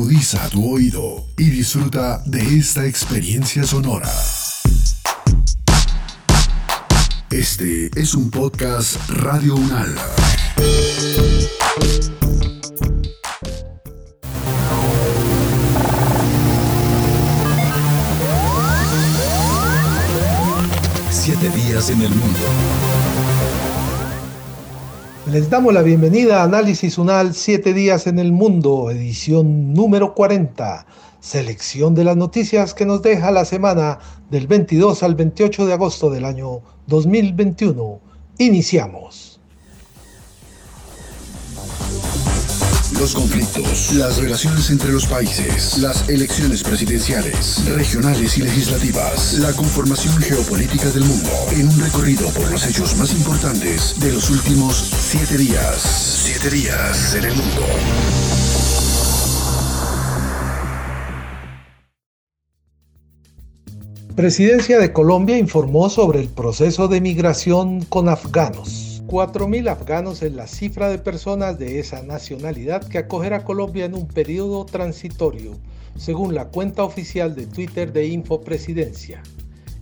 Agudiza tu oído y disfruta de esta experiencia sonora. Este es un podcast Radio Unal. Siete días en el mundo. Les damos la bienvenida a Análisis Unal 7 días en el mundo, edición número 40, selección de las noticias que nos deja la semana del 22 al 28 de agosto del año 2021. Iniciamos. Los conflictos, las relaciones entre los países, las elecciones presidenciales, regionales y legislativas, la conformación geopolítica del mundo, en un recorrido por los hechos más importantes de los últimos siete días. Siete días en el mundo. Presidencia de Colombia informó sobre el proceso de migración con afganos. 4.000 afganos es la cifra de personas de esa nacionalidad que acogerá Colombia en un periodo transitorio, según la cuenta oficial de Twitter de Infopresidencia.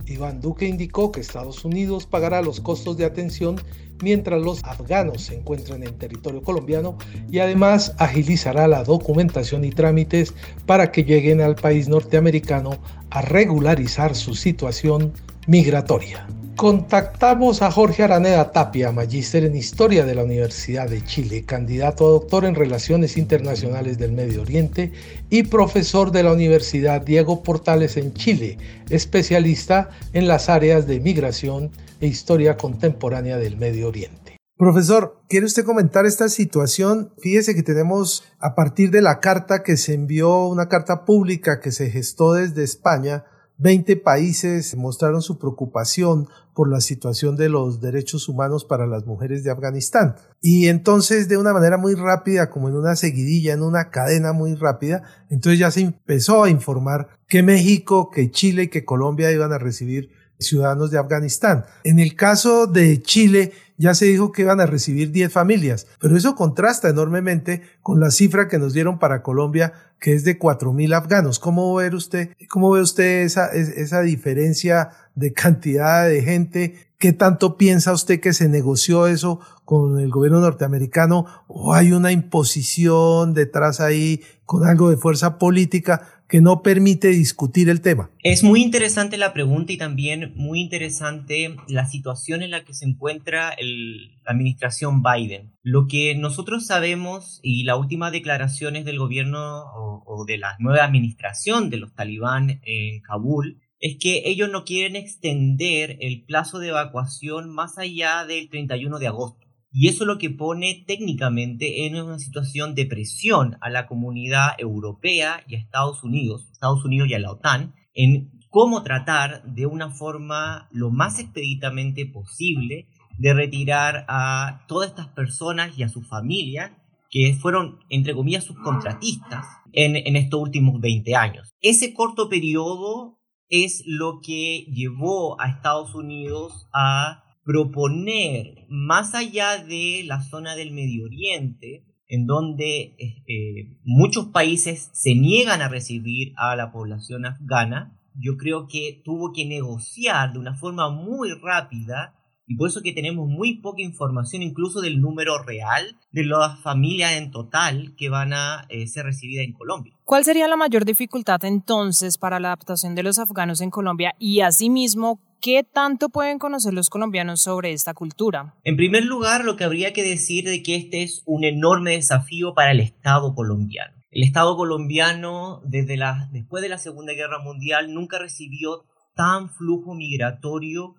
Iván Duque indicó que Estados Unidos pagará los costos de atención mientras los afganos se encuentran en territorio colombiano y además agilizará la documentación y trámites para que lleguen al país norteamericano a regularizar su situación migratoria. Contactamos a Jorge Araneda Tapia, magíster en Historia de la Universidad de Chile, candidato a doctor en Relaciones Internacionales del Medio Oriente y profesor de la Universidad Diego Portales en Chile, especialista en las áreas de migración e historia contemporánea del Medio Oriente. Profesor, ¿quiere usted comentar esta situación? Fíjese que tenemos, a partir de la carta que se envió, una carta pública que se gestó desde España, 20 países mostraron su preocupación por la situación de los derechos humanos para las mujeres de Afganistán. Y entonces, de una manera muy rápida, como en una seguidilla, en una cadena muy rápida, entonces ya se empezó a informar que México, que Chile y que Colombia iban a recibir ciudadanos de Afganistán. En el caso de Chile, ya se dijo que iban a recibir 10 familias, pero eso contrasta enormemente con la cifra que nos dieron para Colombia, que es de 4.000 afganos. ¿Cómo ve usted, cómo ve usted esa, esa diferencia de cantidad de gente? ¿Qué tanto piensa usted que se negoció eso con el gobierno norteamericano o hay una imposición detrás ahí con algo de fuerza política? Que no permite discutir el tema? Es muy interesante la pregunta y también muy interesante la situación en la que se encuentra la administración Biden. Lo que nosotros sabemos y las últimas declaraciones del gobierno o, o de la nueva administración de los talibán en Kabul es que ellos no quieren extender el plazo de evacuación más allá del 31 de agosto. Y eso lo que pone técnicamente en una situación de presión a la comunidad europea y a Estados Unidos, Estados Unidos y a la OTAN, en cómo tratar de una forma lo más expeditamente posible de retirar a todas estas personas y a sus familias que fueron, entre comillas, sus contratistas en, en estos últimos 20 años. Ese corto periodo es lo que llevó a Estados Unidos a proponer más allá de la zona del Medio Oriente, en donde eh, eh, muchos países se niegan a recibir a la población afgana, yo creo que tuvo que negociar de una forma muy rápida y por eso que tenemos muy poca información incluso del número real de las familias en total que van a eh, ser recibidas en Colombia. ¿Cuál sería la mayor dificultad entonces para la adaptación de los afganos en Colombia y asimismo ¿Qué tanto pueden conocer los colombianos sobre esta cultura? En primer lugar, lo que habría que decir de que este es un enorme desafío para el Estado colombiano. El Estado colombiano, desde la, después de la Segunda Guerra Mundial, nunca recibió tan flujo migratorio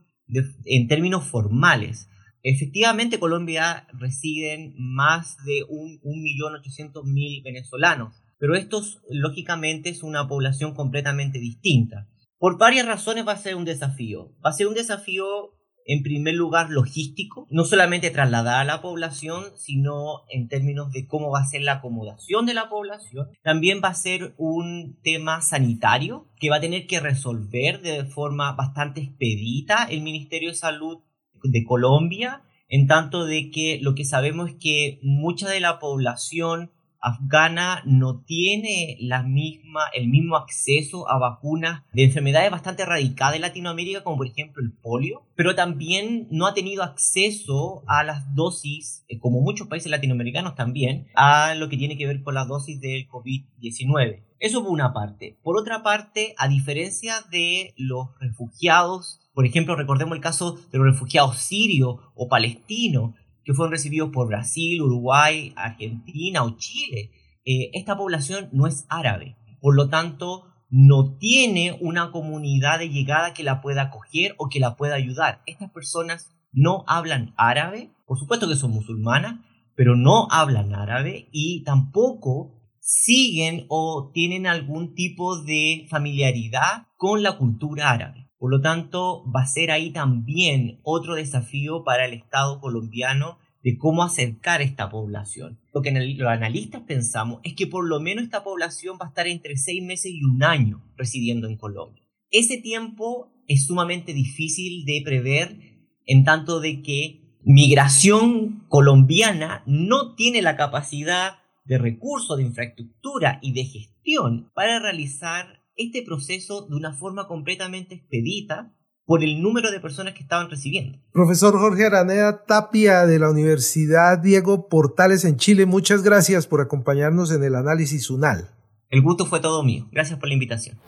en términos formales. Efectivamente, Colombia residen más de 1.800.000 venezolanos, pero estos, lógicamente, es una población completamente distinta. Por varias razones va a ser un desafío. Va a ser un desafío, en primer lugar, logístico, no solamente trasladar a la población, sino en términos de cómo va a ser la acomodación de la población. También va a ser un tema sanitario que va a tener que resolver de forma bastante expedita el Ministerio de Salud de Colombia, en tanto de que lo que sabemos es que mucha de la población afgana no tiene la misma, el mismo acceso a vacunas de enfermedades bastante radicadas en Latinoamérica, como por ejemplo el polio, pero también no ha tenido acceso a las dosis, eh, como muchos países latinoamericanos también, a lo que tiene que ver con las dosis del COVID-19. Eso por una parte. Por otra parte, a diferencia de los refugiados, por ejemplo, recordemos el caso de los refugiados sirios o palestinos, que fueron recibidos por Brasil, Uruguay, Argentina o Chile. Eh, esta población no es árabe, por lo tanto no tiene una comunidad de llegada que la pueda acoger o que la pueda ayudar. Estas personas no hablan árabe, por supuesto que son musulmanas, pero no hablan árabe y tampoco siguen o tienen algún tipo de familiaridad con la cultura árabe. Por lo tanto, va a ser ahí también otro desafío para el Estado colombiano de cómo acercar esta población. Lo que los analistas pensamos es que por lo menos esta población va a estar entre seis meses y un año residiendo en Colombia. Ese tiempo es sumamente difícil de prever en tanto de que migración colombiana no tiene la capacidad de recursos, de infraestructura y de gestión para realizar este proceso de una forma completamente expedita por el número de personas que estaban recibiendo. Profesor Jorge Araneda Tapia de la Universidad Diego Portales en Chile, muchas gracias por acompañarnos en el análisis UNAL. El gusto fue todo mío. Gracias por la invitación.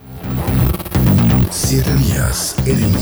Siete días en el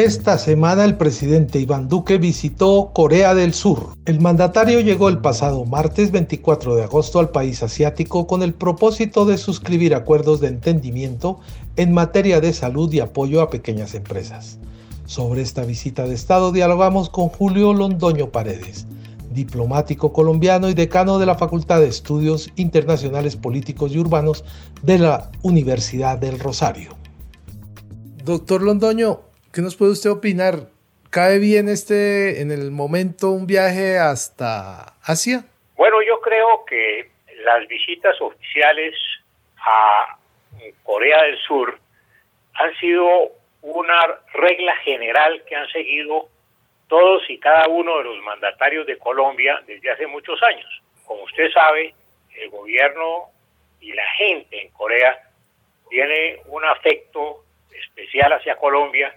Esta semana el presidente Iván Duque visitó Corea del Sur. El mandatario llegó el pasado martes 24 de agosto al país asiático con el propósito de suscribir acuerdos de entendimiento en materia de salud y apoyo a pequeñas empresas. Sobre esta visita de Estado dialogamos con Julio Londoño Paredes, diplomático colombiano y decano de la Facultad de Estudios Internacionales Políticos y Urbanos de la Universidad del Rosario. Doctor Londoño, ¿Qué nos puede usted opinar? ¿Cae bien este, en el momento, un viaje hasta Asia? Bueno, yo creo que las visitas oficiales a Corea del Sur han sido una regla general que han seguido todos y cada uno de los mandatarios de Colombia desde hace muchos años. Como usted sabe, el gobierno y la gente en Corea tiene un afecto especial hacia Colombia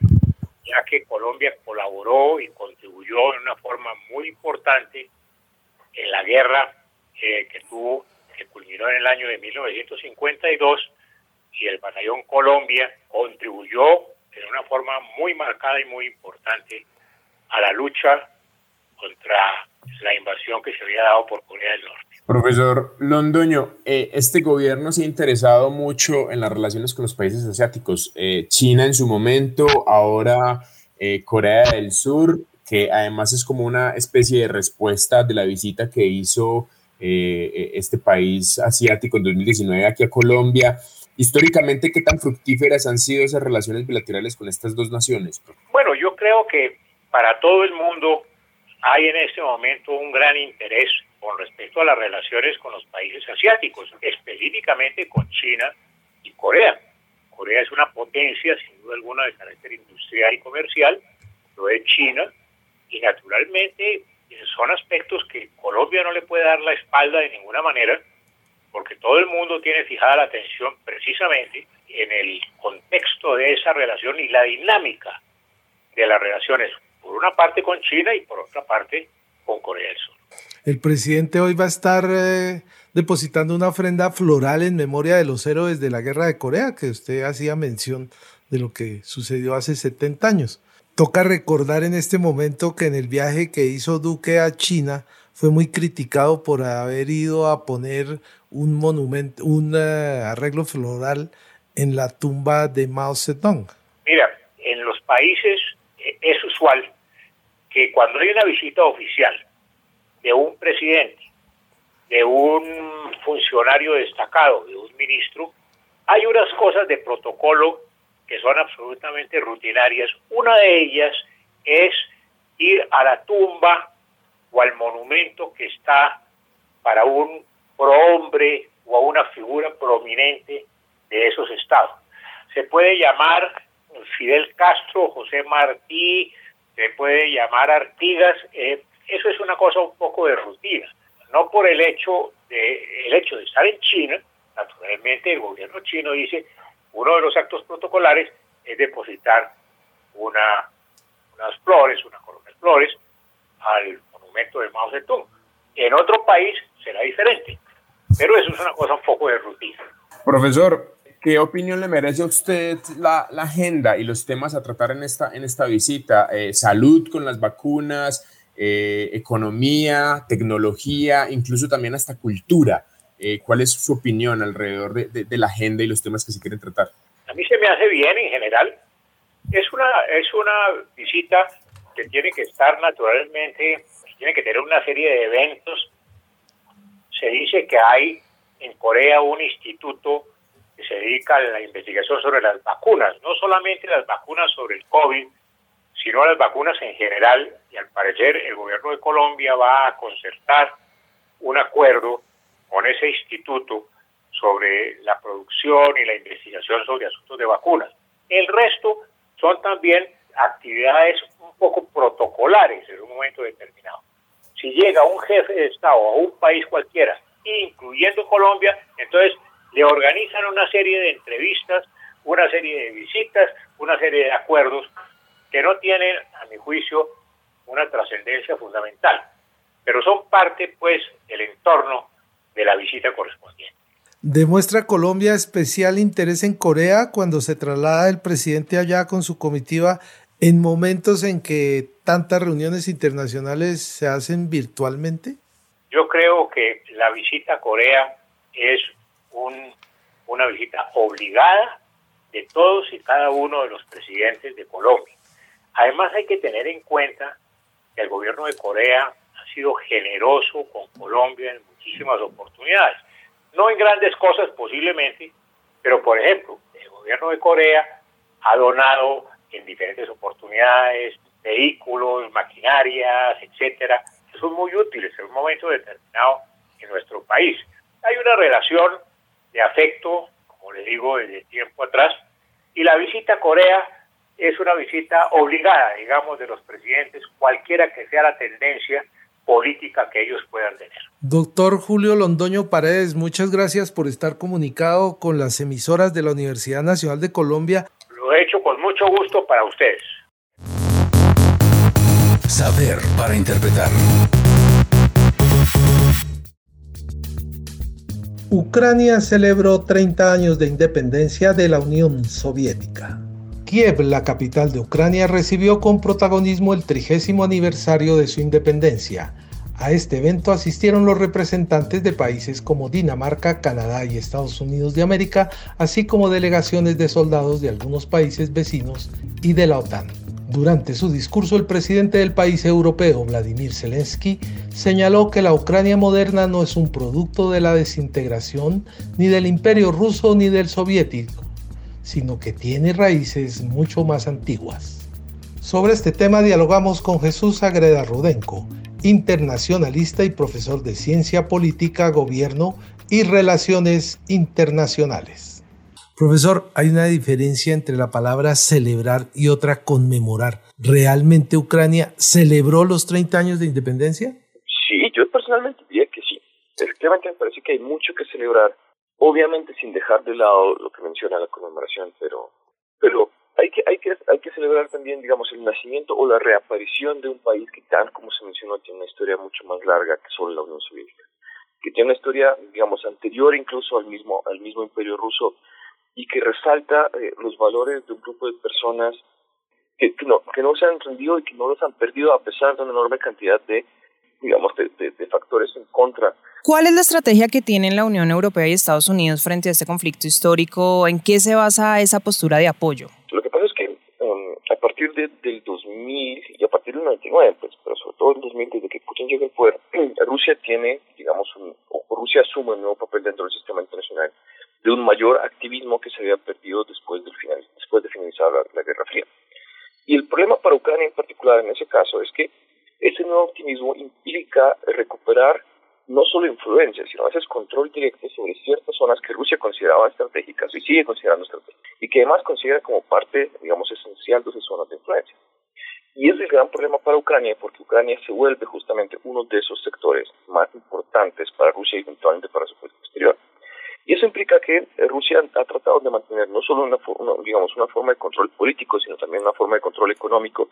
ya que Colombia colaboró y contribuyó en una forma muy importante en la guerra eh, que tuvo, que culminó en el año de 1952, y el Batallón Colombia contribuyó en una forma muy marcada y muy importante a la lucha contra la invasión que se había dado por Corea del Norte. Profesor Londoño, eh, este gobierno se ha interesado mucho en las relaciones con los países asiáticos. Eh, China en su momento, ahora eh, Corea del Sur, que además es como una especie de respuesta de la visita que hizo este país asiático en 2019 aquí a Colombia. Históricamente, ¿qué tan fructíferas han sido esas relaciones bilaterales con estas dos naciones? Bueno, yo creo que para todo el mundo hay en este momento un gran interés con respecto a las relaciones con los países asiáticos, específicamente con China y Corea. Corea es una potencia, sin duda alguna, de carácter industrial y comercial, lo es China, y naturalmente son aspectos que Colombia no le puede dar la espalda de ninguna manera, porque todo el mundo tiene fijada la atención precisamente en el contexto de esa relación y la dinámica de las relaciones, por una parte con China y por otra parte con Corea del Sur. El presidente hoy va a estar eh, depositando una ofrenda floral en memoria de los héroes de la guerra de Corea, que usted hacía mención de lo que sucedió hace 70 años. Toca recordar en este momento que en el viaje que hizo Duque a China fue muy criticado por haber ido a poner un monumento, un eh, arreglo floral en la tumba de Mao Zedong. Mira, en los países eh, es usual que cuando hay una visita oficial de un presidente, de un funcionario destacado, de un ministro, hay unas cosas de protocolo que son absolutamente rutinarias. Una de ellas es ir a la tumba o al monumento que está para un prohombre o a una figura prominente de esos estados. Se puede llamar Fidel Castro, José Martí, se puede llamar Artigas, eh, eso es una cosa un poco de rutina. No por el hecho de, el hecho de estar en China, naturalmente el gobierno chino dice, uno de los actos protocolares es depositar una, unas flores, una corona de flores, al monumento de Mao Zedong. En otro país será diferente, pero eso es una cosa un poco de rutina. Profesor, ¿qué opinión le merece a usted la, la agenda y los temas a tratar en esta, en esta visita? Eh, salud con las vacunas, eh, economía, tecnología, incluso también hasta cultura. Eh, ¿Cuál es su opinión alrededor de, de, la agenda y los temas que se quieren tratar? A mí se me hace bien en general. Es una, es una visita que tiene que estar naturalmente, tiene que tener una serie de eventos. Se dice que hay en Corea un instituto que se dedica a la investigación sobre las vacunas, no solamente las vacunas sobre el COVID, sino a las vacunas en general, y al parecer el gobierno de Colombia va a concertar un acuerdo con ese instituto sobre la producción y la investigación sobre asuntos de vacunas. El resto son también actividades un poco protocolares en un momento determinado. Si llega un jefe de Estado a un país cualquiera, incluyendo Colombia, entonces le organizan una serie de entrevistas, una serie de visitas, una serie de acuerdos que no tienen, a mi juicio, una trascendencia fundamental, pero son parte, pues, del entorno de la visita correspondiente. ¿Demuestra Colombia especial interés en Corea cuando se traslada el presidente allá con su comitiva en momentos en que tantas reuniones internacionales se hacen virtualmente? Yo creo que la visita a Corea es un, una visita obligada de todos y cada uno de los presidentes de Colombia. Además hay que tener en cuenta que el gobierno de Corea ha sido generoso con Colombia en muchísimas oportunidades. No en grandes cosas posiblemente, pero por ejemplo, el gobierno de Corea ha donado en diferentes oportunidades vehículos, maquinarias, etcétera, que son muy útiles en un momento determinado en nuestro país. Hay una relación de afecto, como le digo, desde tiempo atrás, y la visita a Corea es una visita obligada, digamos, de los presidentes, cualquiera que sea la tendencia política que ellos puedan tener. Doctor Julio Londoño Paredes, muchas gracias por estar comunicado con las emisoras de la Universidad Nacional de Colombia. Lo he hecho con mucho gusto para ustedes. Saber para interpretar. Ucrania celebró 30 años de independencia de la Unión Soviética. Kiev, la capital de Ucrania, recibió con protagonismo el trigésimo aniversario de su independencia. A este evento asistieron los representantes de países como Dinamarca, Canadá y Estados Unidos de América, así como delegaciones de soldados de algunos países vecinos y de la OTAN. Durante su discurso, el presidente del país europeo, Vladimir Zelensky, señaló que la Ucrania moderna no es un producto de la desintegración ni del imperio ruso ni del soviético, sino que tiene raíces mucho más antiguas. Sobre este tema dialogamos con Jesús Agreda Rudenko, internacionalista y profesor de Ciencia Política, Gobierno y Relaciones Internacionales. Profesor, hay una diferencia entre la palabra celebrar y otra conmemorar. ¿Realmente Ucrania celebró los 30 años de independencia? Sí, yo personalmente diría que sí. Efectivamente me parece que hay mucho que celebrar, obviamente sin dejar de lado lo que menciona la conmemoración, pero, pero hay que, hay que, hay que celebrar también, digamos, el nacimiento o la reaparición de un país que, tal como se mencionó, tiene una historia mucho más larga que solo la Unión Soviética, que tiene una historia, digamos, anterior incluso al mismo, al mismo Imperio Ruso y que resalta eh, los valores de un grupo de personas que, no, que no se han rendido y que no los han perdido a pesar de una enorme cantidad de, digamos, de, de, factores en contra. ¿Cuál es la estrategia que tienen la Unión Europea y Estados Unidos frente a este conflicto histórico? ¿En qué se basa esa postura de apoyo? Lo que pasa es que um, a partir de, del 2000 y a partir del 99, pues, pero sobre todo el 2000, desde que Putin llegó al poder, Rusia tiene, digamos, un, o Rusia asume un nuevo papel dentro del sistema internacional de un mayor activismo que se había perdido después, del final, después de finalizar la, Guerra Fría. Y el problema para Ucrania en particular en ese caso es que ese nuevo optimismo implica recuperar no solo influencia, sino a veces control directo sobre ciertas zonas que Rusia consideraba estratégicas y sigue considerando estratégicas, y que además considera como parte, digamos, esencial de esas zonas de influencia. Y es el gran problema para Ucrania porque Ucrania se vuelve justamente uno de esos sectores más importantes para Rusia y eventualmente para su política exterior. Y eso implica que eh, Rusia ha tratado de mantener no solo una, digamos, una forma de control político, sino también una forma de control económico,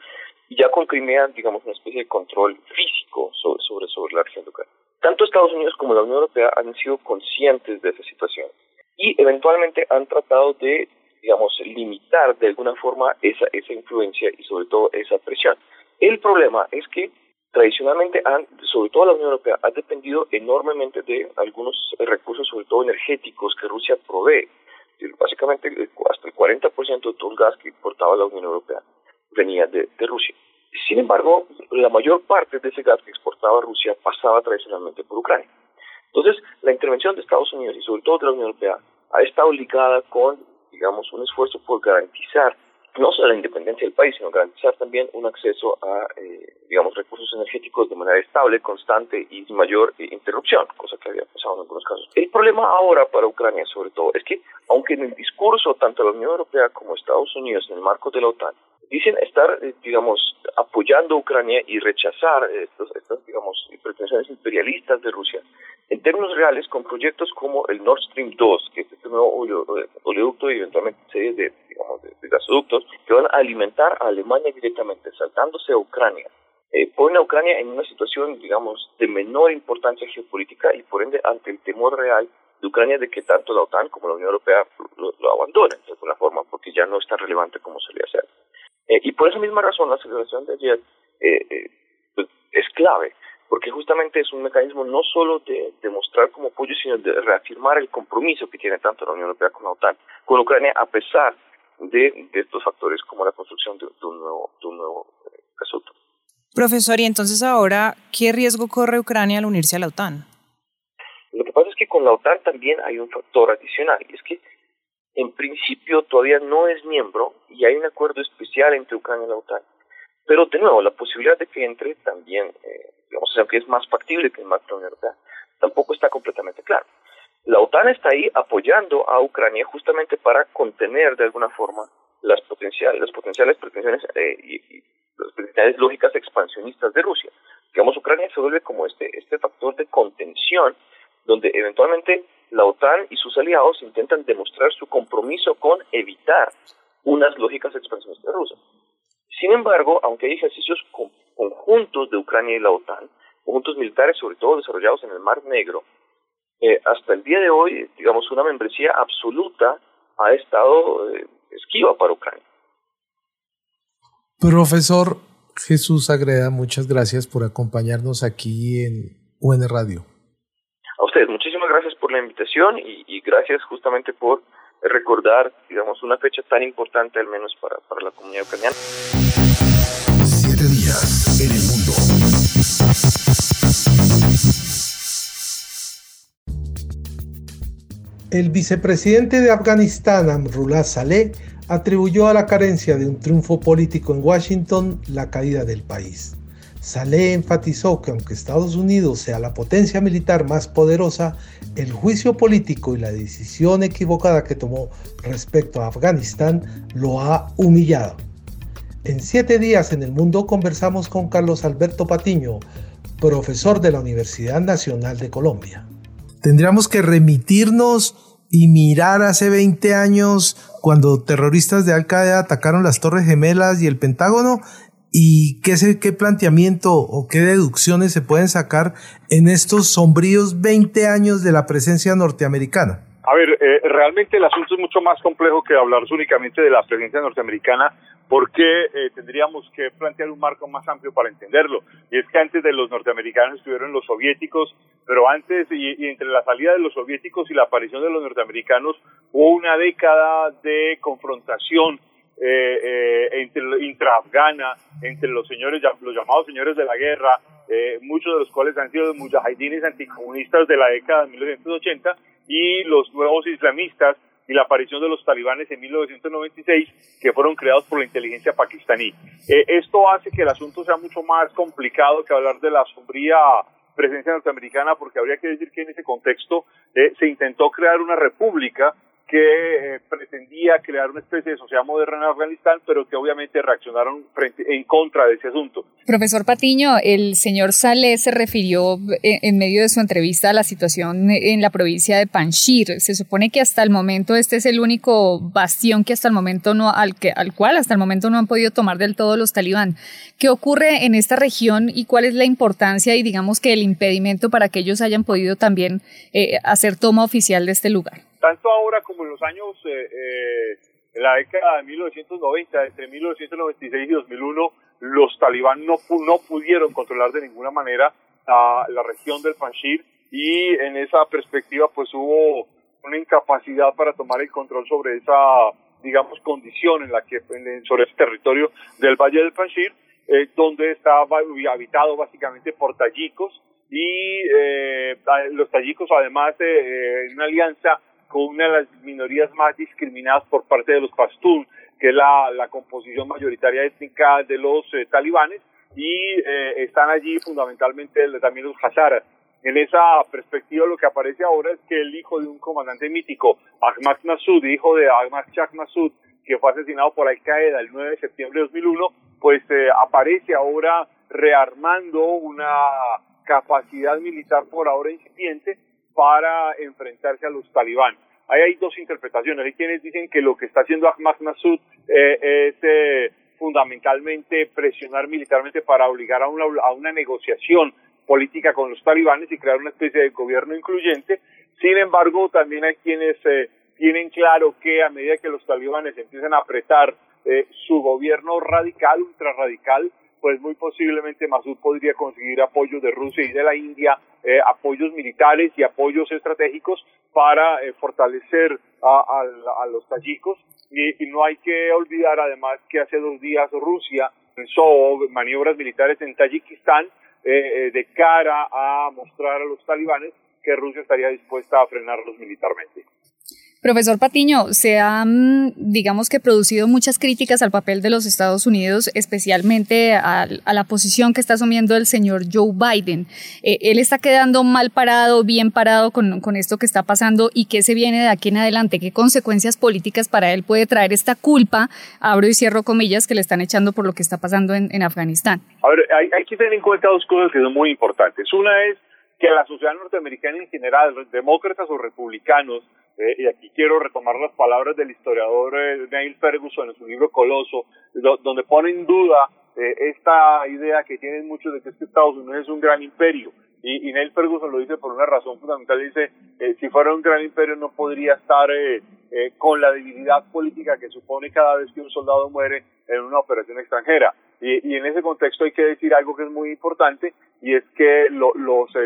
y ya con Crimea, digamos, una especie de control físico sobre, sobre, sobre la región de Ucrania. Tanto Estados Unidos como la Unión Europea han sido conscientes de esa situación y eventualmente han tratado de digamos, limitar de alguna forma esa, esa influencia y sobre todo esa presión. El problema es que tradicionalmente, han, sobre todo la Unión Europea, ha dependido enormemente de algunos recursos, sobre todo energéticos, que Rusia provee. Básicamente, hasta el 40% de todo el gas que importaba la Unión Europea venía de, de Rusia. Sin embargo, la mayor parte de ese gas que exportaba Rusia pasaba tradicionalmente por Ucrania. Entonces, la intervención de Estados Unidos y sobre todo de la Unión Europea ha estado ligada con digamos, un esfuerzo por garantizar no solo la independencia del país, sino garantizar también un acceso a, eh, digamos, recursos energéticos de manera estable, constante y sin mayor eh, interrupción, cosa que había pasado en algunos casos. El problema ahora para Ucrania, sobre todo, es que, aunque en el discurso tanto la Unión Europea como Estados Unidos, en el marco de la OTAN, dicen estar, eh, digamos, apoyando a Ucrania y rechazar estos, estas, digamos, pretensiones imperialistas de Rusia, en términos reales, con proyectos como el Nord Stream 2, que es este nuevo oleoducto y eventualmente series de, digamos, de, gasoductos, que van a alimentar a Alemania directamente, saltándose a Ucrania, eh, pone a Ucrania en una situación, digamos, de menor importancia geopolítica y por ende ante el temor real de Ucrania de que tanto la OTAN como la Unión Europea lo, abandonen de alguna forma, porque ya no es tan relevante como solía ser. Eh, y por esa misma razón, la celebración de ayer eh, pues, es clave porque justamente es un mecanismo no solo de demostrar como apoyo, sino de reafirmar el compromiso que tiene tanto la Unión Europea como la OTAN con Ucrania, a pesar estos factores como la construcción de, un nuevo, de un nuevo eh, gasoducto. Profesor, y entonces ahora, ¿qué riesgo corre Ucrania al unirse a la OTAN? Lo que pasa es que con la OTAN también hay un factor adicional, y es que en principio todavía no es miembro y hay un acuerdo especial entre Ucrania y la OTAN. Pero de nuevo, la posibilidad de que entre también eh, digamos, que es más factible que de la Unión Europea, tampoco está completamente claro. La OTAN está ahí apoyando a Ucrania justamente para contener de alguna forma las potenciales, las potenciales pretensiones eh, y, las potenciales lógicas expansionistas de Rusia. Digamos, Ucrania se vuelve como este, este factor de contención donde eventualmente la OTAN y sus aliados intentan demostrar su compromiso con evitar unas lógicas expansionistas Rusia. Sin embargo, aunque hay ejercicios conjuntos de Ucrania y la OTAN, conjuntos militares sobre todo desarrollados en el Mar Negro, eh, hasta el día de hoy, digamos, una membresía absoluta ha estado eh, esquiva para Ucrania. Profesor Jesús Agreda, muchas gracias por acompañarnos aquí en UN Radio. A ustedes, muchísimas gracias por la invitación y, y gracias justamente por recordar, digamos, una fecha tan importante al menos para, para la comunidad ucraniana. El vicepresidente de Afganistán, Amrullah Saleh, atribuyó a la carencia de un triunfo político en Washington la caída del país. Saleh enfatizó que aunque Estados Unidos sea la potencia militar más poderosa, el juicio político y la decisión equivocada que tomó respecto a Afganistán lo ha humillado. En siete días en el mundo conversamos con Carlos Alberto Patiño, profesor de la Universidad Nacional de Colombia. Tendríamos que remitirnos y mirar hace 20 años cuando terroristas de Al Qaeda atacaron las Torres Gemelas y el Pentágono ¿Y qué, es qué planteamiento o qué deducciones se pueden sacar en estos sombríos 20 años de la presencia norteamericana? A ver, eh, realmente el asunto es mucho más complejo que hablar únicamente de la presencia norteamericana, porque eh, tendríamos que plantear un marco más amplio para entenderlo. Y es que antes de los norteamericanos estuvieron los soviéticos, pero antes y, y entre la salida de los soviéticos y la aparición de los norteamericanos hubo una década de confrontación eh, eh, entre intraafgana, entre los señores, los llamados señores de la guerra, eh, muchos de los cuales han sido mujahidines anticomunistas de la década de 1980 y los nuevos islamistas y la aparición de los talibanes en 1996 que fueron creados por la inteligencia pakistaní. Eh, esto hace que el asunto sea mucho más complicado que hablar de la sombría presencia norteamericana porque habría que decir que en ese contexto se intentó crear una república que eh, pretendía crear una especie de sociedad moderna en Afganistán, pero que obviamente reaccionaron frente, en contra de ese asunto. Profesor Patiño, el señor Saleh se refirió eh, en medio de su entrevista a la situación en la provincia de Panjshir. Se supone que hasta el momento este es el único bastión que hasta el momento no, al, que, al cual hasta el momento no han podido tomar del todo los talibán. ¿Qué ocurre en esta región y cuál es la importancia y digamos que el impedimento para que ellos hayan podido también eh, hacer toma oficial de este lugar? Tanto ahora como en los años, eh, eh, en la década de 1990, entre 1996 y 2001, los talibán no, no pudieron controlar de ninguna manera a la región del Panjshir y en esa perspectiva pues hubo una incapacidad para tomar el control sobre esa digamos condición en la que sobre ese territorio del Valle del Panjshir eh, donde estaba habitado básicamente por tayikos y eh, los tayikos además eh, en una alianza con una de las minorías más discriminadas por parte de los pastún, que es la, la composición mayoritaria étnica de los eh, talibanes, y eh, están allí fundamentalmente también los hazaras. En esa perspectiva lo que aparece ahora es que el hijo de un comandante mítico, Ahmad Massoud, hijo de Ahmad Shah Massoud, que fue asesinado por Al Qaeda el 9 de septiembre de 2001, pues eh, aparece ahora rearmando una capacidad militar por ahora incipiente para enfrentarse a los talibán. Ahí hay dos interpretaciones. Hay quienes dicen que lo que está haciendo Ahmad Massoud eh, es eh, fundamentalmente presionar militarmente para obligar a una, negociación política con los talibanes y crear una especie de gobierno incluyente. Sin embargo, también hay quienes eh, tienen claro que a medida que los talibanes empiezan a apretar su gobierno radical, ultra radical, pues muy posiblemente Masud podría conseguir apoyos de Rusia y de la India, eh, apoyos militares y apoyos estratégicos para eh, fortalecer a, los tayikos. Y, no hay que olvidar además que hace dos días Rusia hizo maniobras militares en Tayikistán eh, de cara a mostrar a los talibanes que Rusia estaría dispuesta a frenarlos militarmente. Profesor Patiño, se han, digamos que, producido muchas críticas al papel de los Estados Unidos, especialmente a, la posición que está asumiendo el señor Joe Biden. Eh, él está quedando mal parado, bien parado con, esto que está pasando y qué se viene de aquí en adelante, qué consecuencias políticas para él puede traer esta culpa, abro y cierro comillas, que le están echando por lo que está pasando en, en Afganistán. A ver, hay, hay que tener en cuenta dos cosas que son muy importantes. Una es que la sociedad norteamericana en general, demócratas o republicanos, eh, y aquí quiero retomar las palabras del historiador eh, Neil Ferguson en su libro Coloso, donde pone en duda eh, esta idea que tienen muchos de que, Estados Unidos es un gran imperio. Y, y, Neil Ferguson lo dice por una razón fundamental. Dice, si fuera un gran imperio no podría estar con la debilidad política que supone cada vez que un soldado muere en una operación extranjera. Y, y en ese contexto hay que decir algo que es muy importante, y es que los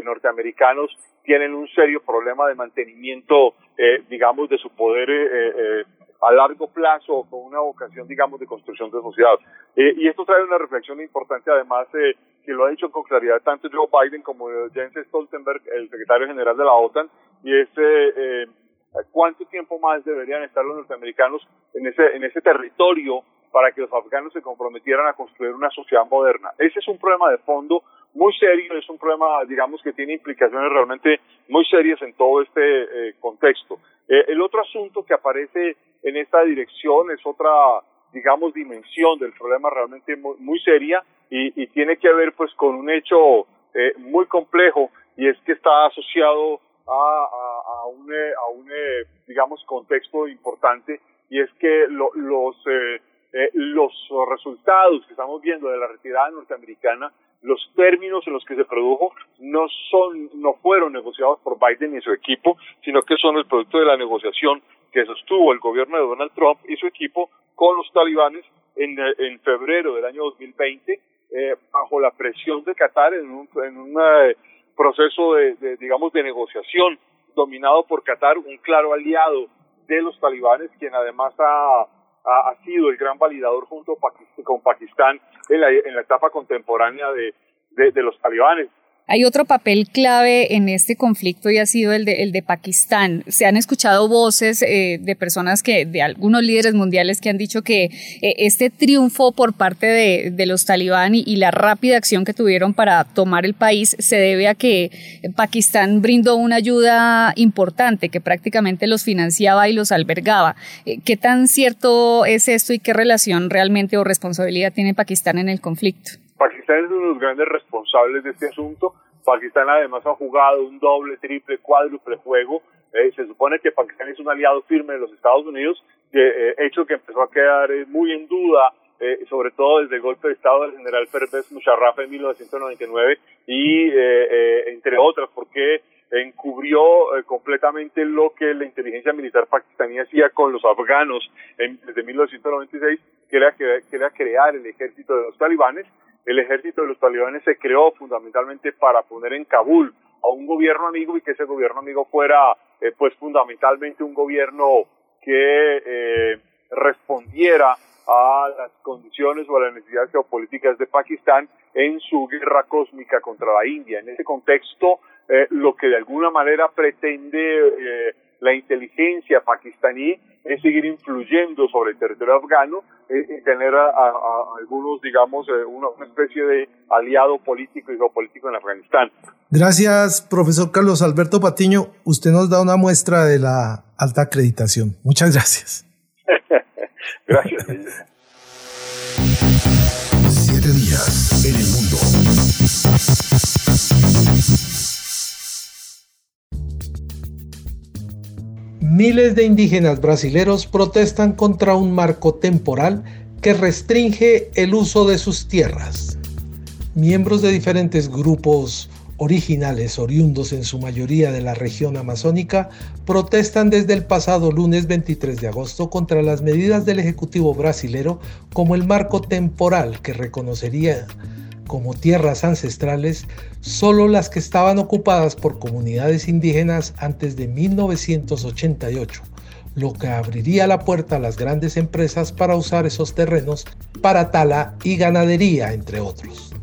norteamericanos tienen un serio problema de mantenimiento, eh, digamos, de su poder eh, eh, a largo plazo con una vocación, digamos, de construcción de sociedad. y esto trae una reflexión importante, además, que lo ha dicho con claridad tanto Joe Biden como Jens Stoltenberg, el secretario general de la OTAN, y es cuánto tiempo más deberían estar los norteamericanos en ese, en ese territorio para que los afganos se comprometieran a construir una sociedad moderna. Ese es un problema de fondo muy serio, es un problema, digamos, que tiene implicaciones realmente muy serias en todo este eh, contexto. Eh, el otro asunto que aparece en esta dirección es otra, digamos, dimensión del problema realmente muy, seria y, tiene que ver pues con un hecho eh, muy complejo y es que está asociado a, a, a un, a un digamos, contexto importante y es que lo, los, los resultados que estamos viendo de la retirada norteamericana los términos en los que se produjo no son, no fueron negociados por Biden y su equipo, sino que son el producto de la negociación que sostuvo el gobierno de Donald Trump y su equipo con los talibanes en, en febrero del año 2020, eh, bajo la presión de Qatar en un, en un eh, proceso de, digamos, de negociación dominado por Qatar, un claro aliado de los talibanes, quien además ha ha, sido el gran validador junto con Pakistán en la, en la etapa contemporánea de, de, los talibanes. Hay otro papel clave en este conflicto y ha sido el de, el de Pakistán. Se han escuchado voces eh, de personas que, de algunos líderes mundiales que han dicho que eh, este triunfo por parte de, los talibán y, y, la rápida acción que tuvieron para tomar el país se debe a que Pakistán brindó una ayuda importante, que prácticamente los financiaba y los albergaba. Eh, ¿Qué tan cierto es esto y qué relación realmente o responsabilidad tiene Pakistán en el conflicto? Pakistán es uno de los grandes responsables de este asunto. Pakistán además ha jugado un doble, triple, cuádruple juego. Eh, se supone que Pakistán es un aliado firme de los Estados Unidos, eh, hecho que empezó a quedar eh, muy en duda, eh, sobre todo desde el golpe de Estado del general Pervez Musharraf en 1999 y entre otras porque encubrió completamente lo que la inteligencia militar pakistaní hacía con los afganos en, desde 1996, que era, que era crear el ejército de los talibanes el ejército de los talibanes se creó fundamentalmente para poner en Kabul a un gobierno amigo y que ese gobierno amigo fuera eh, pues fundamentalmente un gobierno que eh, respondiera a las condiciones o a las necesidades geopolíticas de Pakistán en su guerra cósmica contra la India. En ese contexto, eh, lo que de alguna manera pretende eh, la inteligencia pakistaní es seguir influyendo sobre el territorio afgano y tener a, a, a algunos, digamos, eh, una, una, especie de aliado político y geopolítico en Afganistán. Gracias, profesor Carlos Alberto Patiño. Usted nos da una muestra de la alta acreditación. Muchas gracias. gracias. Siete días en el Miles de indígenas brasileros protestan contra un marco temporal que restringe el uso de sus tierras. Miembros de diferentes grupos originales oriundos en su mayoría de la región amazónica protestan desde el pasado lunes 23 de agosto contra las medidas del Ejecutivo brasilero como el marco temporal que reconocería como tierras ancestrales solo las que estaban ocupadas por comunidades indígenas antes de 1988, lo que abriría la puerta a las grandes empresas para usar esos terrenos para tala y ganadería, entre otros.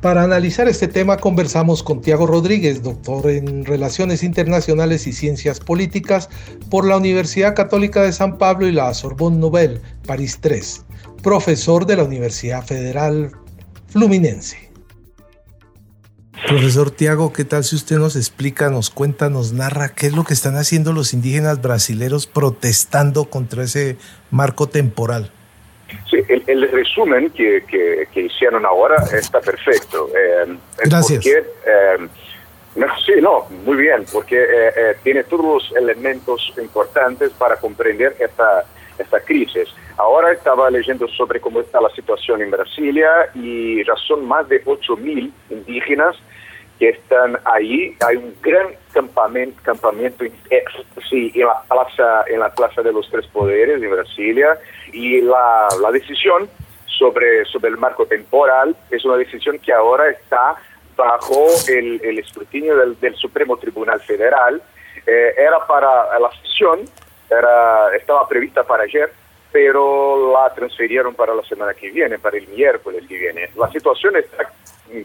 Para analizar este tema conversamos con Tiago Rodríguez, doctor en Relaciones Internacionales y Ciencias Políticas por la Universidad Católica de San Pablo y la Sorbonne Nouvelle, París 3, profesor de la Universidad Federal Fluminense. Profesor Tiago, ¿qué tal si usted nos explica, nos cuenta, nos narra qué es lo que están haciendo los indígenas brasileros protestando contra ese marco temporal? Sí, el, el resumen que, que, que, hicieron ahora está perfecto. Eh, Gracias. Porque, eh, no, sí, no, muy bien, porque eh, tiene todos los elementos importantes para comprender esta, esta crisis. Ahora estaba leyendo sobre cómo está la situación en Brasilia y ya son más de 8.000 indígenas que están ahí. Hay un gran campamento, campamento sí, en, la plaza, en la Plaza de los Tres Poderes de Brasilia y la, la decisión sobre, sobre el marco temporal es una decisión que ahora está bajo el, el escrutinio del, del, Supremo Tribunal Federal. Eh, era para la sesión, era, estaba prevista para ayer, pero la transfirieron para la semana que viene, para el miércoles que viene. La situación está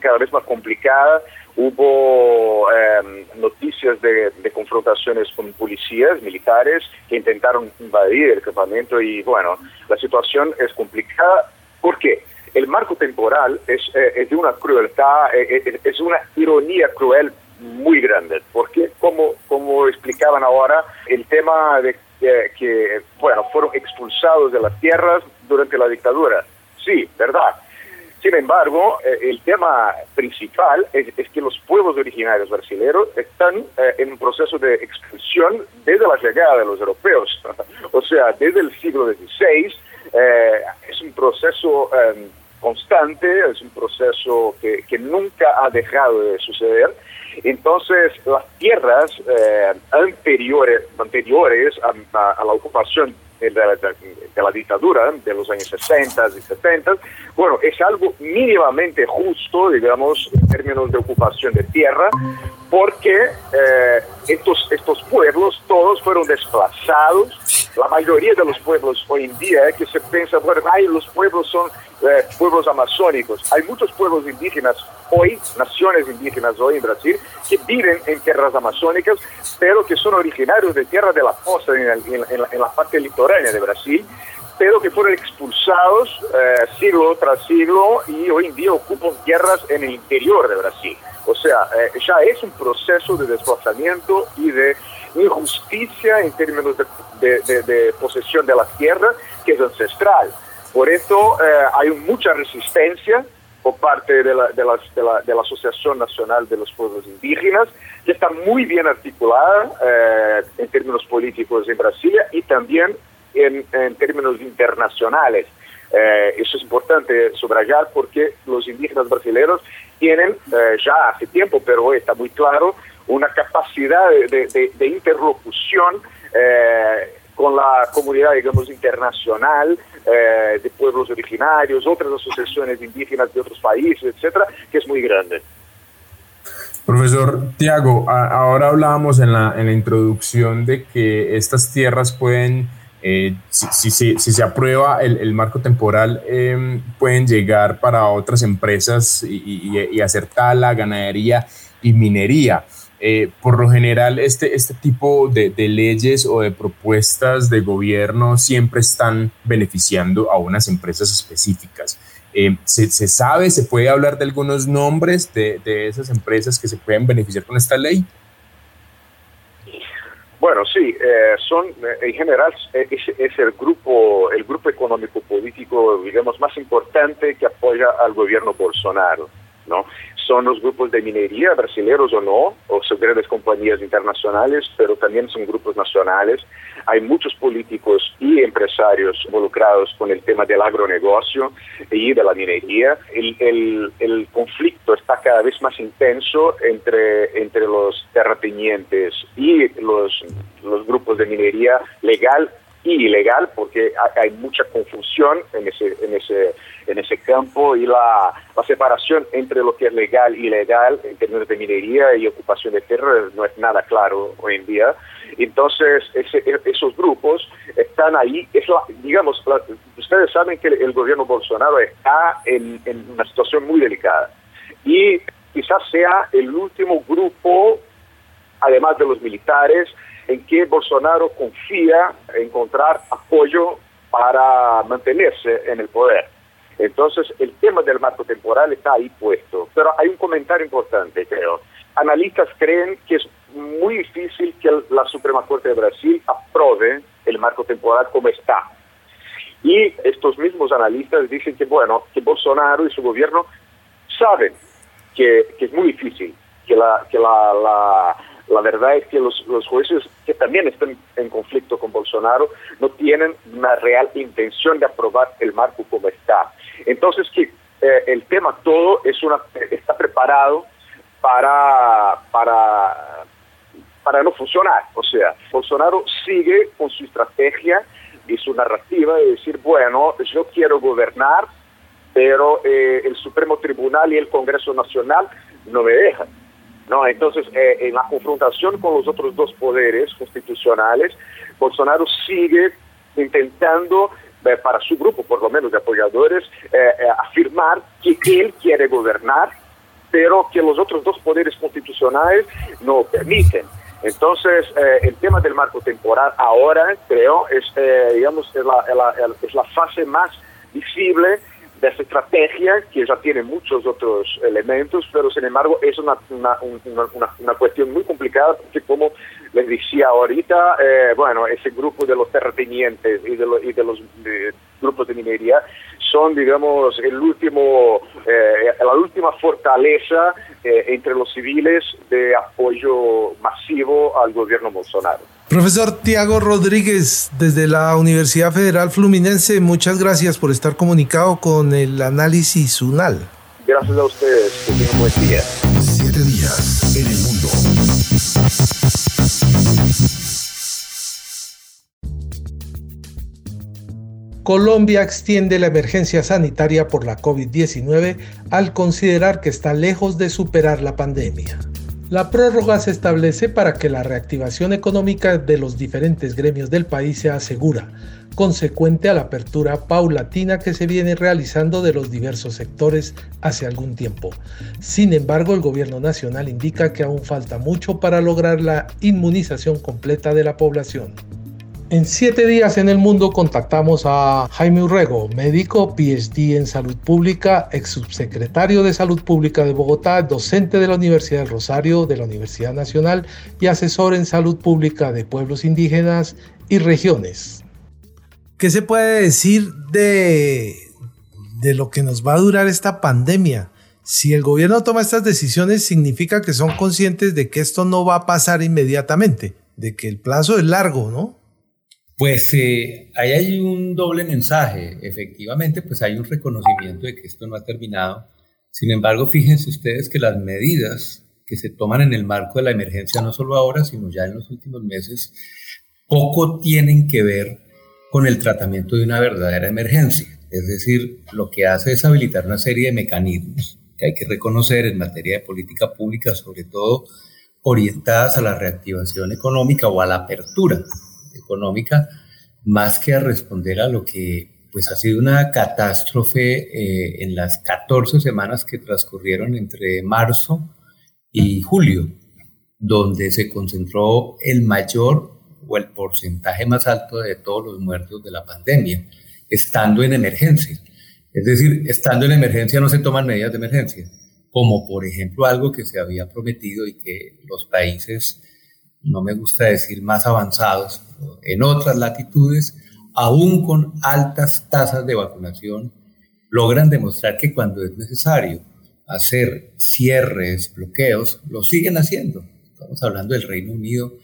cada vez más complicada. Hubo eh, noticias de, de, confrontaciones con policías militares que intentaron invadir el campamento y bueno, la situación es complicada. ¿Por qué? El marco temporal es, eh, es de una crueldad, eh, es una ironía cruel muy grande, porque como, como explicaban ahora, el tema de que, que, bueno, fueron expulsados de las tierras durante la dictadura. Sí, verdad. Sin embargo, eh, el tema principal es, que los pueblos originarios brasileños están eh, en un proceso de expulsión desde la llegada de los europeos. o sea, desde el siglo XVI eh, es un proceso constante, es un proceso que, que, nunca ha dejado de suceder. Entonces, las tierras anteriores, anteriores a, a, a la ocupación de la, de la, dictadura de los años 60 y 70, bueno, es algo mínimamente justo, digamos, en términos de ocupación de tierra, porque eh, estos, estos pueblos todos fueron desplazados. La mayoría de los pueblos hoy en día, es que se piensa, bueno, ay, los pueblos son eh, pueblos amazónicos. Hay muchos pueblos indígenas hoy, naciones indígenas hoy en Brasil, que viven en tierras amazónicas, pero que son originarios de tierra de la costa, en, la, parte litoránea de Brasil, pero que fueron expulsados eh, siglo tras siglo y hoy en día ocupan tierras en el interior de Brasil. O sea, eh, ya es un proceso de desplazamiento y de injusticia en términos de, posesión de la tierra que es ancestral. Por eso eh, hay mucha resistencia por parte de la, de, la, Asociación Nacional de los Pueblos Indígenas, que está muy bien articulada eh, en términos políticos en Brasilia y también en, en términos internacionales. eso es importante subrayar porque los indígenas brasileños tienen eh, ya hace tiempo, pero hoy está muy claro, una capacidad de, interlocución eh, con la comunidad, digamos, internacional eh, de pueblos originarios, otras asociaciones indígenas de otros países, etcétera, que es muy grande. Profesor Tiago, ahora hablábamos en la, en la introducción de que estas tierras pueden eh, si, si, si, se aprueba el, el marco temporal, em, pueden llegar para otras empresas y, y, hacer tala, ganadería y minería. Eh, por lo general, este, este tipo de, de, leyes o de propuestas de gobierno siempre están beneficiando a unas empresas específicas. Eh, ¿se, ¿se, sabe, se puede hablar de algunos nombres de, de esas empresas que se pueden beneficiar con esta ley? Bueno, sí, eh, son eh, en general eh, es, el grupo el grupo económico político digamos más importante que apoya al gobierno Bolsonaro, ¿no? Son los grupos de minería brasileños o no, o son grandes compañías internacionales, pero también son grupos nacionales hay muchos políticos y empresarios involucrados con el tema del agronegocio y de la minería. El, el, conflicto está cada vez más intenso entre, entre los terratenientes y los, los grupos de minería legal ilegal porque hay mucha confusión en ese, en ese, en ese campo y la, la separación entre lo que es legal y ilegal en términos de minería y ocupación de tierra no es nada claro hoy en día. Entonces, esos grupos están ahí. Es digamos, ustedes saben que el, gobierno Bolsonaro está en, en una situación muy delicada y quizás sea el último grupo, además de los militares, en que Bolsonaro confía en encontrar apoyo para mantenerse en el poder. Entonces, el tema del marco temporal está ahí puesto. Pero hay un comentario importante, creo. Analistas creen que es muy difícil que la Suprema Corte de Brasil apruebe el marco temporal como está. Y estos mismos analistas dicen que, bueno, que Bolsonaro y su gobierno saben que, que es muy difícil, que la, que la, la la verdad es que los, los, jueces que también están en conflicto con Bolsonaro no tienen una real intención de aprobar el marco como está. Entonces que eh, el tema todo es una está preparado para para para no funcionar. O sea, Bolsonaro sigue con su estrategia y su narrativa de decir, bueno, yo quiero gobernar, pero eh, el Supremo Tribunal y el Congreso Nacional no me dejan. ¿No? Entonces, eh, en la confrontación con los otros dos poderes constitucionales, Bolsonaro sigue intentando, eh, para su grupo por lo menos de apoyadores, eh, afirmar que él quiere gobernar, pero que los otros dos poderes constitucionales no permiten. Entonces, el tema del marco temporal ahora, creo, es, digamos, es la, es la fase más visible de esta estrategia que ya tiene muchos otros elementos, pero sin embargo es una, una, una, cuestión muy complicada porque como les decía ahorita, eh, bueno, ese grupo de los terratenientes y de, y de los grupos de minería son, digamos, el último, eh, la última fortaleza eh, entre los civiles de apoyo masivo al gobierno Bolsonaro. Profesor Tiago Rodríguez, desde la Universidad Federal Fluminense, muchas gracias por estar comunicado con el análisis UNAL. Gracias a ustedes, que tengan un buen día. Siete días en el mundo. Colombia extiende la emergencia sanitaria por la COVID-19 al considerar que está lejos de superar la pandemia. La prórroga se establece para que la reactivación económica de los diferentes gremios del país sea segura, consecuente a la apertura paulatina que se viene realizando de los diversos sectores hace algún tiempo. Sin embargo, el gobierno nacional indica que aún falta mucho para lograr la inmunización completa de la población. En siete días en el mundo contactamos a Jaime Urrego, médico, PhD en salud pública, ex subsecretario de salud pública de Bogotá, docente de la Universidad del Rosario, de la Universidad Nacional y asesor en salud pública de pueblos indígenas y regiones. ¿Qué se puede decir de, de lo que nos va a durar esta pandemia? Si el gobierno toma estas decisiones, significa que son conscientes de que esto no va a pasar inmediatamente, de que el plazo es largo, ¿no? Pues eh, ahí hay un doble mensaje. Efectivamente, pues hay un reconocimiento de que esto no ha terminado. Sin embargo, fíjense ustedes que las medidas que se toman en el marco de la emergencia, no solo ahora, sino ya en los últimos meses, poco tienen que ver con el tratamiento de una verdadera emergencia. Es decir, lo que hace es habilitar una serie de mecanismos que hay que reconocer en materia de política pública, sobre todo orientadas a la reactivación económica o a la apertura económica, más que a responder a lo que pues ha sido una catástrofe eh, en las 14 semanas que transcurrieron entre marzo y julio, donde se concentró el mayor o el porcentaje más alto de todos los muertos de la pandemia, estando en emergencia. Es decir, estando en emergencia no se toman medidas de emergencia, como por ejemplo algo que se había prometido y que los países, no me gusta decir más avanzados, en otras latitudes, aún con altas tasas de vacunación, logran demostrar que cuando es necesario hacer cierres, bloqueos, lo siguen haciendo. Estamos hablando del Reino Unido,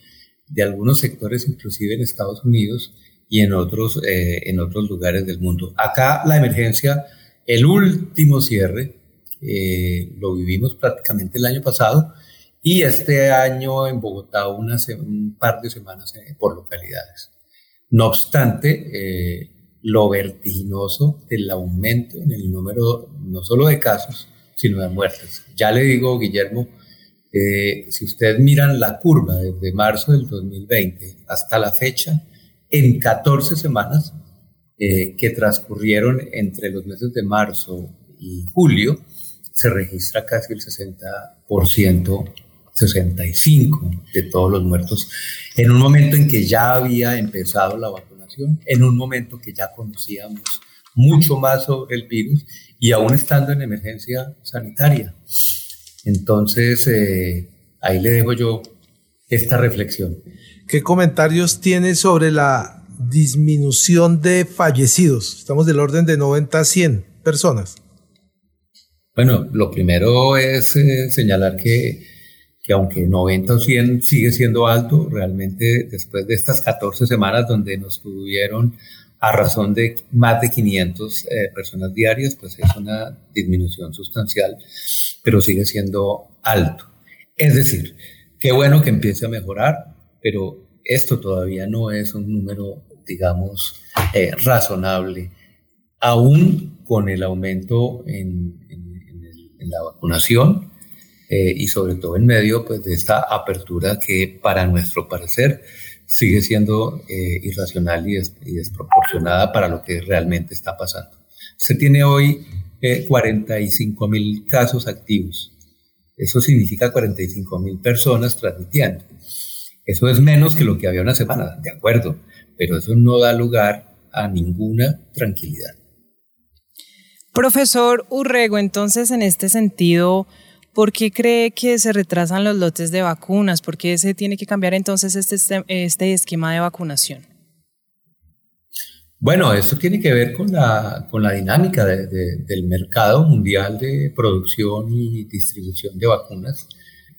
de algunos sectores inclusive en Estados Unidos y en otros, eh, en otros lugares del mundo. Acá la emergencia, el último cierre, eh, lo vivimos prácticamente el año pasado y este año en Bogotá una, un par de semanas eh, por localidades. No obstante, lo vertiginoso del aumento en el número no solo de casos, sino de muertes. Ya le digo, Guillermo, eh, si ustedes miran la curva desde marzo del 2020 hasta la fecha, en 14 semanas eh, que transcurrieron entre los meses de marzo y julio, se registra casi el 60%, 65% de todos los muertos, en un momento en que ya había empezado la vacunación, en un momento que ya conocíamos mucho más sobre el virus y aún estando en emergencia sanitaria. Entonces, eh, ahí le dejo yo esta reflexión. ¿Qué comentarios tiene sobre la disminución de fallecidos? Estamos del orden de 90 a 100 personas. Bueno, lo primero es eh, señalar que, que aunque 90 o 100 sigue siendo alto, realmente después de estas 14 semanas donde nos tuvieron a razón de más de 500 eh, personas diarias, pues es una disminución sustancial, pero sigue siendo alto. Es decir, qué bueno que empiece a mejorar, pero esto todavía no es un número, digamos, eh, razonable, aún con el aumento en, la vacunación eh, y sobre todo en medio pues, de esta apertura que para nuestro parecer sigue siendo eh, irracional y, desproporcionada para lo que realmente está pasando. Se tiene hoy 45 eh, mil casos activos. Eso significa 45 mil personas transmitiendo. Eso es menos que lo que había una semana, de acuerdo, pero eso no da lugar a ninguna tranquilidad. Profesor Urrego, entonces en este sentido, ¿Por qué cree que se retrasan los lotes de vacunas? ¿Por qué se tiene que cambiar entonces este, este esquema de vacunación? Bueno, eso tiene que ver con la, con la dinámica del mercado mundial de producción y distribución de vacunas.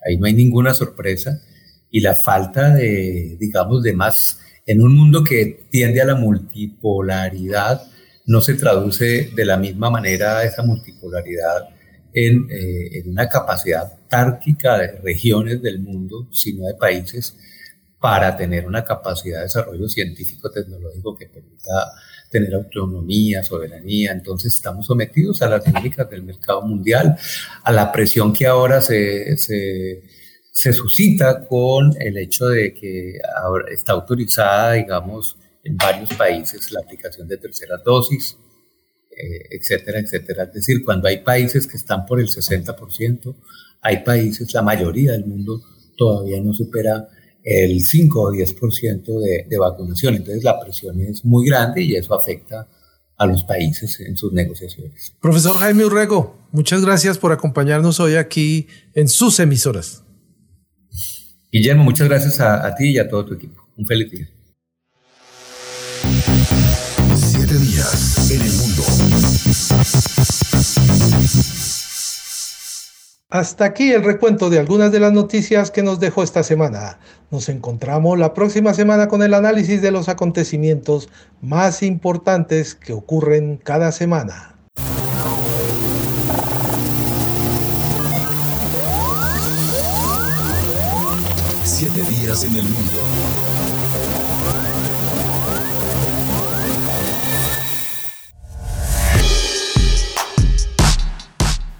Ahí no hay ninguna sorpresa. Y la falta de, digamos, de más, en un mundo que tiende a la multipolaridad, no se traduce de la misma manera esa multipolaridad eh, en, una capacidad tárquica de regiones del mundo, sino de países, para tener una capacidad de desarrollo científico-tecnológico que permita tener autonomía, soberanía. Entonces estamos sometidos a las dinámicas del mercado mundial, a la presión que ahora se, se, se suscita con el hecho de que ahora está autorizada, digamos, en varios países la aplicación de tercera dosis, eh, etcétera, etcétera. Es decir, cuando hay países que están por el 60%, hay países, la mayoría del mundo todavía no supera el 5 o 10% de, de vacunación. Entonces la presión es muy grande y eso afecta a los países en sus negociaciones. Profesor Jaime Urrego, muchas gracias por acompañarnos hoy aquí en sus emisoras. Guillermo, muchas gracias a, a ti y a todo tu equipo. Un feliz día. Siete días en el mundo. Hasta aquí el recuento de algunas de las noticias que nos dejó esta semana. Nos encontramos la próxima semana con el análisis de los acontecimientos más importantes que ocurren cada semana. Siete días en el mundo.